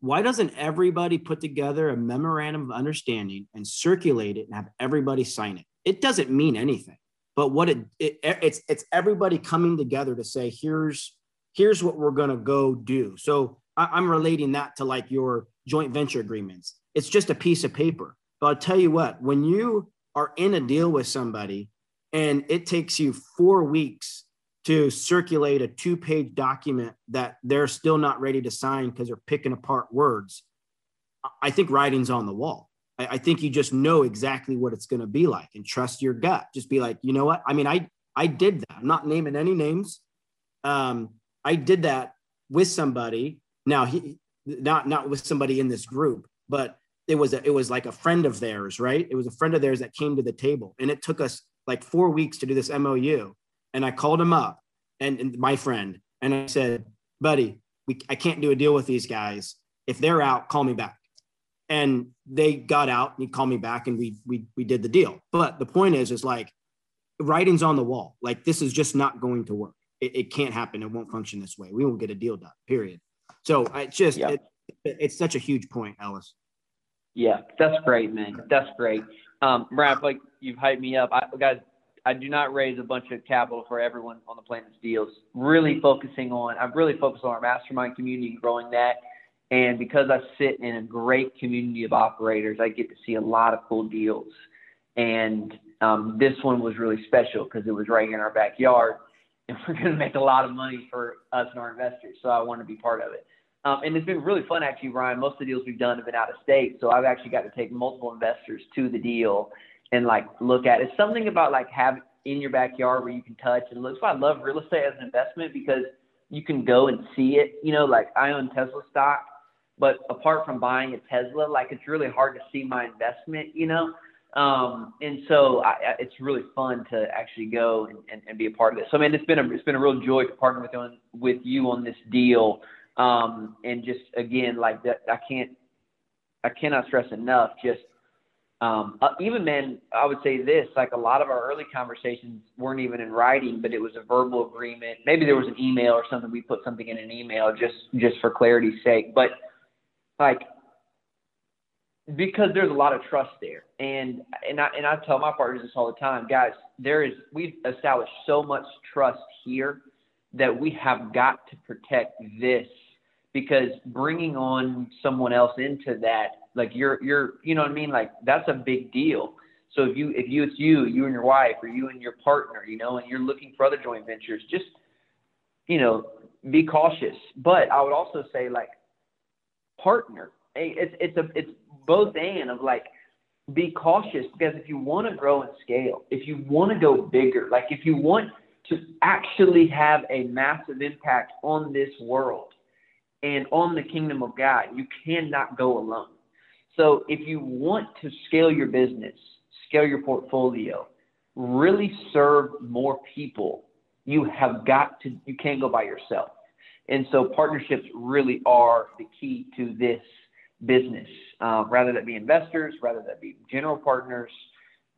why doesn't everybody put together a memorandum of understanding and circulate it and have everybody sign it? It doesn't mean anything, but what it, it it's it's everybody coming together to say here's here's what we're gonna go do. So I, I'm relating that to like your joint venture agreements. It's just a piece of paper. But I'll tell you what, when you are in a deal with somebody and it takes you four weeks to circulate a two page document that they're still not ready to sign because they're picking apart words, I think writing's on the wall. I, I think you just know exactly what it's going to be like and trust your gut. Just be like, you know what? I mean, I, I did that. I'm not naming any names. Um, I did that with somebody. Now he, not, not with somebody in this group, but it was a, it was like a friend of theirs, right? It was a friend of theirs that came to the table and it took us like four weeks to do this MOU and I called him up and, and my friend and I said, buddy, we, I can't do a deal with these guys. If they're out, call me back. And they got out and he called me back and we, we, we did the deal. But the point is, is like writing's on the wall. Like this is just not going to work. It, it can't happen. It won't function this way. We won't get a deal done, period. So I just, yeah. it, it's such a huge point, Ellis. Yeah, that's great, man. That's great. Um, Brad, like you've hyped me up. I, guys, I do not raise a bunch of capital for everyone on the Planets deals. Really focusing on, I'm really focused on our mastermind community, growing that. And because I sit in a great community of operators, I get to see a lot of cool deals. And um, this one was really special because it was right here in our backyard, and *laughs* we're going to make a lot of money for us and our investors. So I want to be part of it. Um, and it's been really fun, actually, Ryan. Most of the deals we've done have been out of state, so I've actually got to take multiple investors to the deal and like look at it. It's something about like having in your backyard where you can touch and look. So I love real estate as an investment because you can go and see it. You know, like I own Tesla stock, but apart from buying a Tesla, like it's really hard to see my investment. You know. Um, and so I, it's really fun to actually go and, and, and, be a part of this. So I mean, it's been a it's been a real joy to partner with on, with you on this deal. Um, and just again, like that, I can't I cannot stress enough just um, uh, even man, I would say this: like a lot of our early conversations weren't even in writing, but it was a verbal agreement. Maybe there was an email or something. We put something in an email just just for clarity's sake. But like because there's a lot of trust there, and and I and I tell my partners this all the time, guys. There is we've established so much trust here that we have got to protect this because bringing on someone else into that like you're you're you know what I mean like that's a big deal. So if you if you it's you you and your wife or you and your partner you know and you're looking for other joint ventures just you know be cautious. But I would also say like partner. It's it's a it's both and of like be cautious because if you want to grow and scale, if you want to go bigger, like if you want to actually have a massive impact on this world and on the kingdom of God, you cannot go alone. So if you want to scale your business, scale your portfolio, really serve more people, you have got to, you can't go by yourself. And so partnerships really are the key to this business. Uh, rather that be investors, rather that be general partners,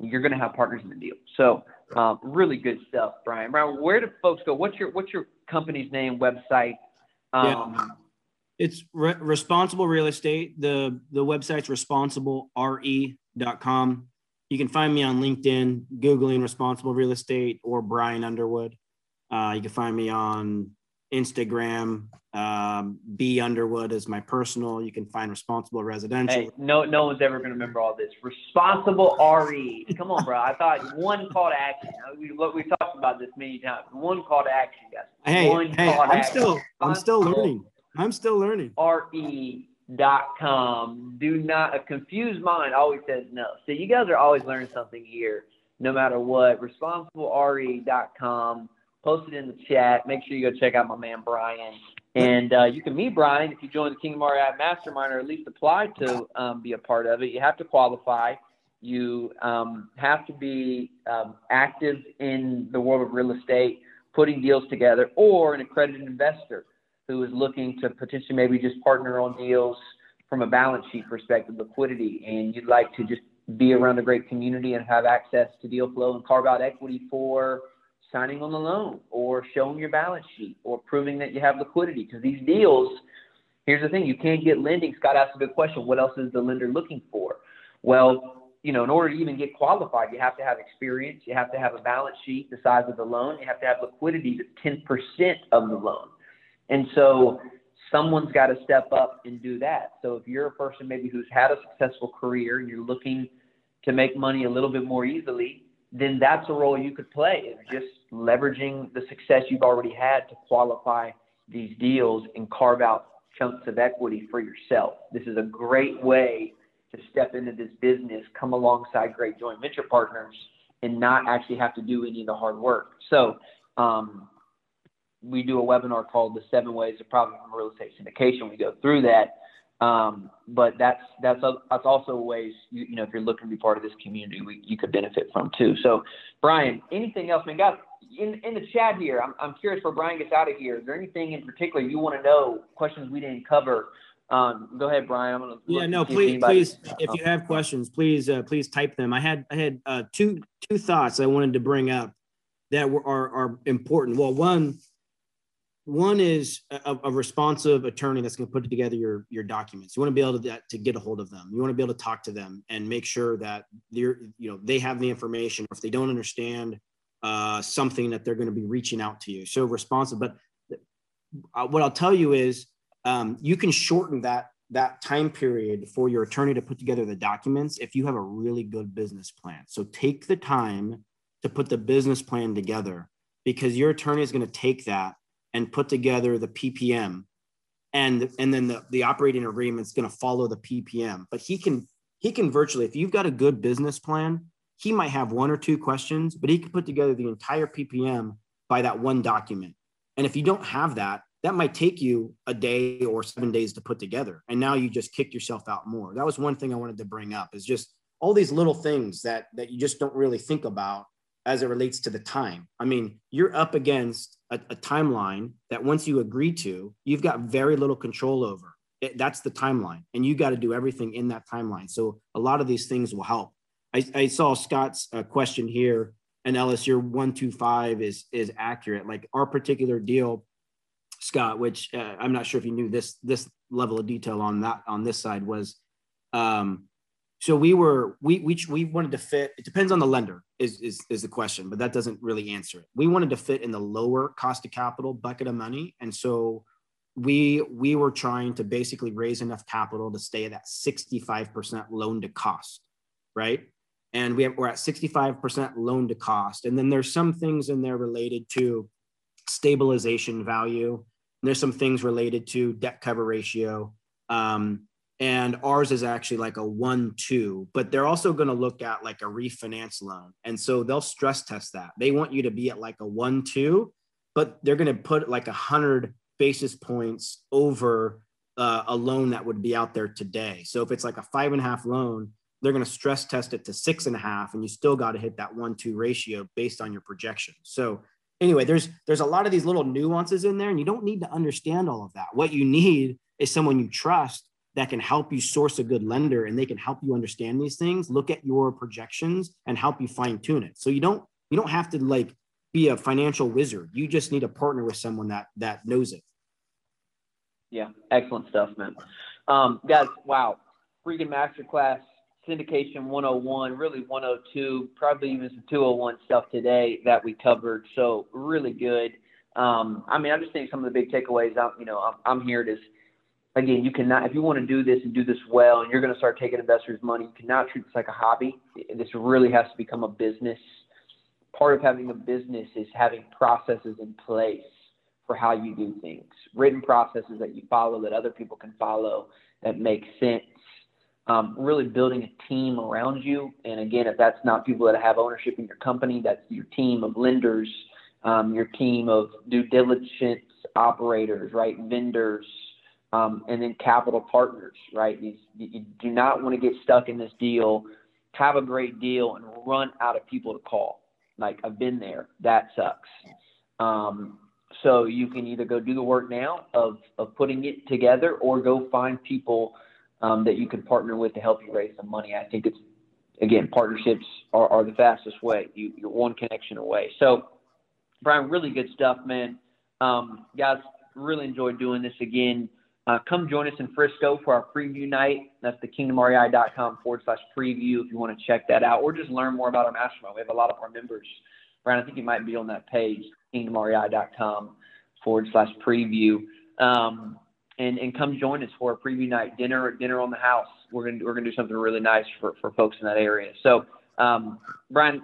you're going to have partners in the deal. So um, really good stuff, Brian. Brian, where do folks go? What's your what's your company's name, website? Um, yeah. It's re- responsible real estate. The the website's responsiblere.com. You can find me on LinkedIn, Googling responsible real estate or Brian Underwood. Uh, you can find me on Instagram. Um, B Underwood is my personal. You can find responsible residential. Hey, no, no one's ever going to remember all this. Responsible RE. Come on, bro. I thought one call to action. We we talked about this many times. One call to action, guys. Hey, one hey, I'm action. still, I'm still learning. I'm still learning. RE.com. Do not, a confused mind always says no. So you guys are always learning something here, no matter what. ResponsibleRE.com. Post it in the chat. Make sure you go check out my man Brian. And uh, you can meet Brian if you join the Kingdom REI Mastermind or at least apply to um, be a part of it. You have to qualify. You um, have to be um, active in the world of real estate, putting deals together, or an accredited investor who is looking to potentially maybe just partner on deals from a balance sheet perspective, liquidity, and you'd like to just be around a great community and have access to deal flow and carve out equity for signing on the loan or showing your balance sheet or proving that you have liquidity. Because these deals, here's the thing you can't get lending. Scott asked a good question what else is the lender looking for? Well, you know, in order to even get qualified, you have to have experience, you have to have a balance sheet the size of the loan, you have to have liquidity to 10% of the loan. And so someone's got to step up and do that. So if you're a person maybe who's had a successful career and you're looking to make money a little bit more easily, then that's a role you could play is just leveraging the success you've already had to qualify these deals and carve out chunks of equity for yourself. This is a great way to step into this business, come alongside great joint venture partners, and not actually have to do any of the hard work. So, um, we do a webinar called the seven ways of profit from real estate syndication. We go through that. Um, but that's that's a, that's also ways you, you know if you're looking to be part of this community, we, you could benefit from too. So, Brian, anything else? man? guys, in in the chat here, I'm I'm curious for Brian gets out of here. Is there anything in particular you want to know? Questions we didn't cover? Um, go ahead, Brian. I'm gonna. Yeah, no, please, please, if you have questions, please, uh, please type them. I had I had uh, two two thoughts I wanted to bring up that were are, are important. Well, one one is a, a, responsive attorney that's going to put together your your documents. You want to be able to, to get a hold of them. You want to be able to talk to them and make sure that they're you know they have the information. Or If they don't understand uh, something, that they're going to be reaching out to you. So responsive. But uh, what I'll tell you is um, you can shorten that that time period for your attorney to put together the documents if you have a really good business plan. So take the time to put the business plan together because your attorney is going to take that and put together the PPM and and then the, the operating agreement is going to follow the PPM. But he can he can virtually, if you've got a good business plan, he might have one or two questions, but he can put together the entire PPM by that one document. And if you don't have that, that might take you a day or seven days to put together. And now you just kicked yourself out more. That was one thing I wanted to bring up is just all these little things that that you just don't really think about as it relates to the time. I mean, you're up against a, a timeline that once you agree to, you've got very little control over. It, that's the timeline, and you got to do everything in that timeline. So a lot of these things will help. I, I saw Scott's uh, question here, and Ellis, your one two five is is accurate. Like our particular deal, Scott, which uh, I'm not sure if you knew this this level of detail on that on this side was um, so we were we we we wanted to fit. It depends on the lender is is is the question, but that doesn't really answer it. We wanted to fit in the lower cost of capital bucket of money, and so we we were trying to basically raise enough capital to stay at that 65% loan to cost, right? And we have, we're at 65% loan to cost, and then there's some things in there related to stabilization value. There's some things related to debt cover ratio. Um, and ours is actually like a one two but they're also going to look at like a refinance loan. And so they'll stress test that. They want you to be at like a one two but they're going to put like a hundred basis points over uh, a loan that would be out there today. So if it's like a five and a half loan they're going to stress test it to six and a half and you still got to hit that one two ratio based on your projection so anyway there's there's a lot of these little nuances in there and you don't need to understand all of that. What you need is someone you trust that can help you source a good lender and they can help you understand these things look at your projections and help you fine tune it. So you don't you don't have to like be a financial wizard. You just need to partner with someone that that knows it. Yeah excellent stuff man. Um, guys wow. Freaking masterclass syndication 101 really 102 probably even some 201 stuff today that we covered. So really good. Um, i mean i just think some of the big takeaways. I'm you know i'm, I'm here to again, you cannot, if you want to do this and do this well and you're going to start taking investors' money, you cannot treat this like a hobby. This really has to become a business. Part of having a business is having processes in place for how you do things, written processes that you follow that other people can follow that make sense. Um, really building a team around you. And again, if that's not people that have ownership in your company, that's your team of lenders, um, your team of due diligence operators, right? Vendors, um, and then capital partners, right? You, you do not want to get stuck in this deal, have a great deal, and run out of people to call. Like I've been there. That sucks. Um, so you can either go do the work now of, of putting it together or go find people um, that you can partner with to help you raise some money. I think it's again partnerships are, are the fastest way. You, you're one connection away. So, Brian, really good stuff, man. Um, guys, really enjoyed doing this again. Uh, come join us in Frisco for our preview night. That's the kingdomrei.com forward slash preview if you want to check that out or just learn more about our mastermind. We have a lot of our members. Brian, I think you might be on that page, kingdomrei.com forward slash preview. Um, and, and come join us for a preview night dinner dinner on the house. We're gonna we're gonna do something really nice for, for folks in that area. So um, Brian,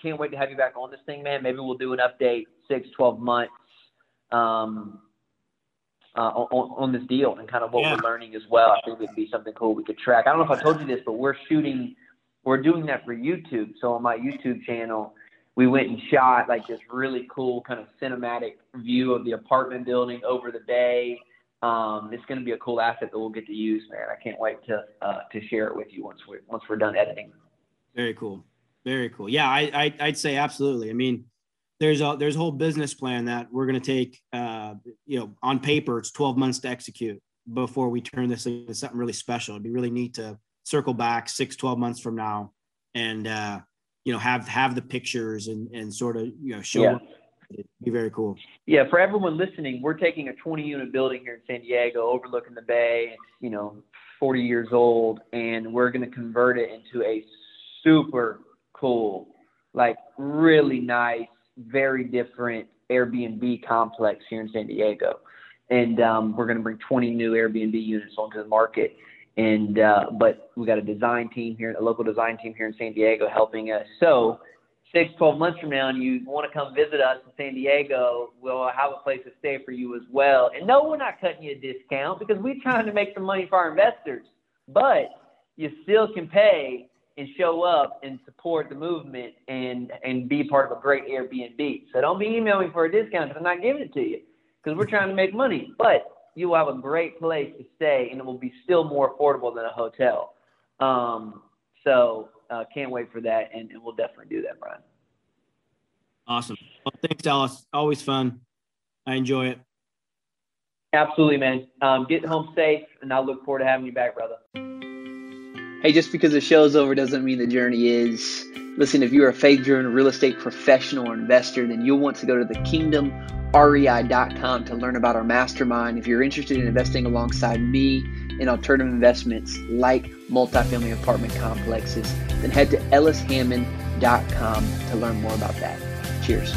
can't wait to have you back on this thing, man. Maybe we'll do an update six, 12 months um, uh, on, on this deal and kind of what yeah. we're learning as well. I think it'd be something cool we could track. I don't know if I told you this, but we're shooting, we're doing that for YouTube. So on my YouTube channel, we went and shot like this really cool kind of cinematic view of the apartment building over the bay um, it's going to be a cool asset that we'll get to use, man. I can't wait to uh, to share it with you once we once we're done editing. Very cool, very cool. Yeah, I, I would say absolutely. I mean, there's a there's a whole business plan that we're going to take. Uh, you know, on paper, it's 12 months to execute before we turn this into something really special. It'd be really neat to circle back six, 12 months from now, and uh, you know have have the pictures and and sort of you know show. Yeah It'd be very cool. Yeah, for everyone listening, we're taking a 20 unit building here in San Diego, overlooking the bay. You know, 40 years old, and we're going to convert it into a super cool, like really nice, very different Airbnb complex here in San Diego. And um, we're going to bring 20 new Airbnb units onto the market. And uh, but we got a design team here, a local design team here in San Diego helping us. So six, 12 months from now and you want to come visit us in San Diego, we'll have a place to stay for you as well. And no, we're not cutting you a discount because we're trying to make some money for our investors. But you still can pay and show up and support the movement and and be part of a great Airbnb. So don't be emailing for a discount because I'm not giving it to you because we're trying to make money. But you will have a great place to stay and it will be still more affordable than a hotel. Um, so uh, can't wait for that, and, and we'll definitely do that, Brian. Awesome. Well, thanks, Ellis. Always fun. I enjoy it. Absolutely, man. Um, get home safe, and I look forward to having you back, brother. Hey, just because the show's over doesn't mean the journey is. Listen, if you're a faith driven real estate professional or investor, then you'll want to go to the kingdomrei.com to learn about our mastermind. If you're interested in investing alongside me, in alternative investments like multifamily apartment complexes, then head to ellishammond.com to learn more about that. Cheers.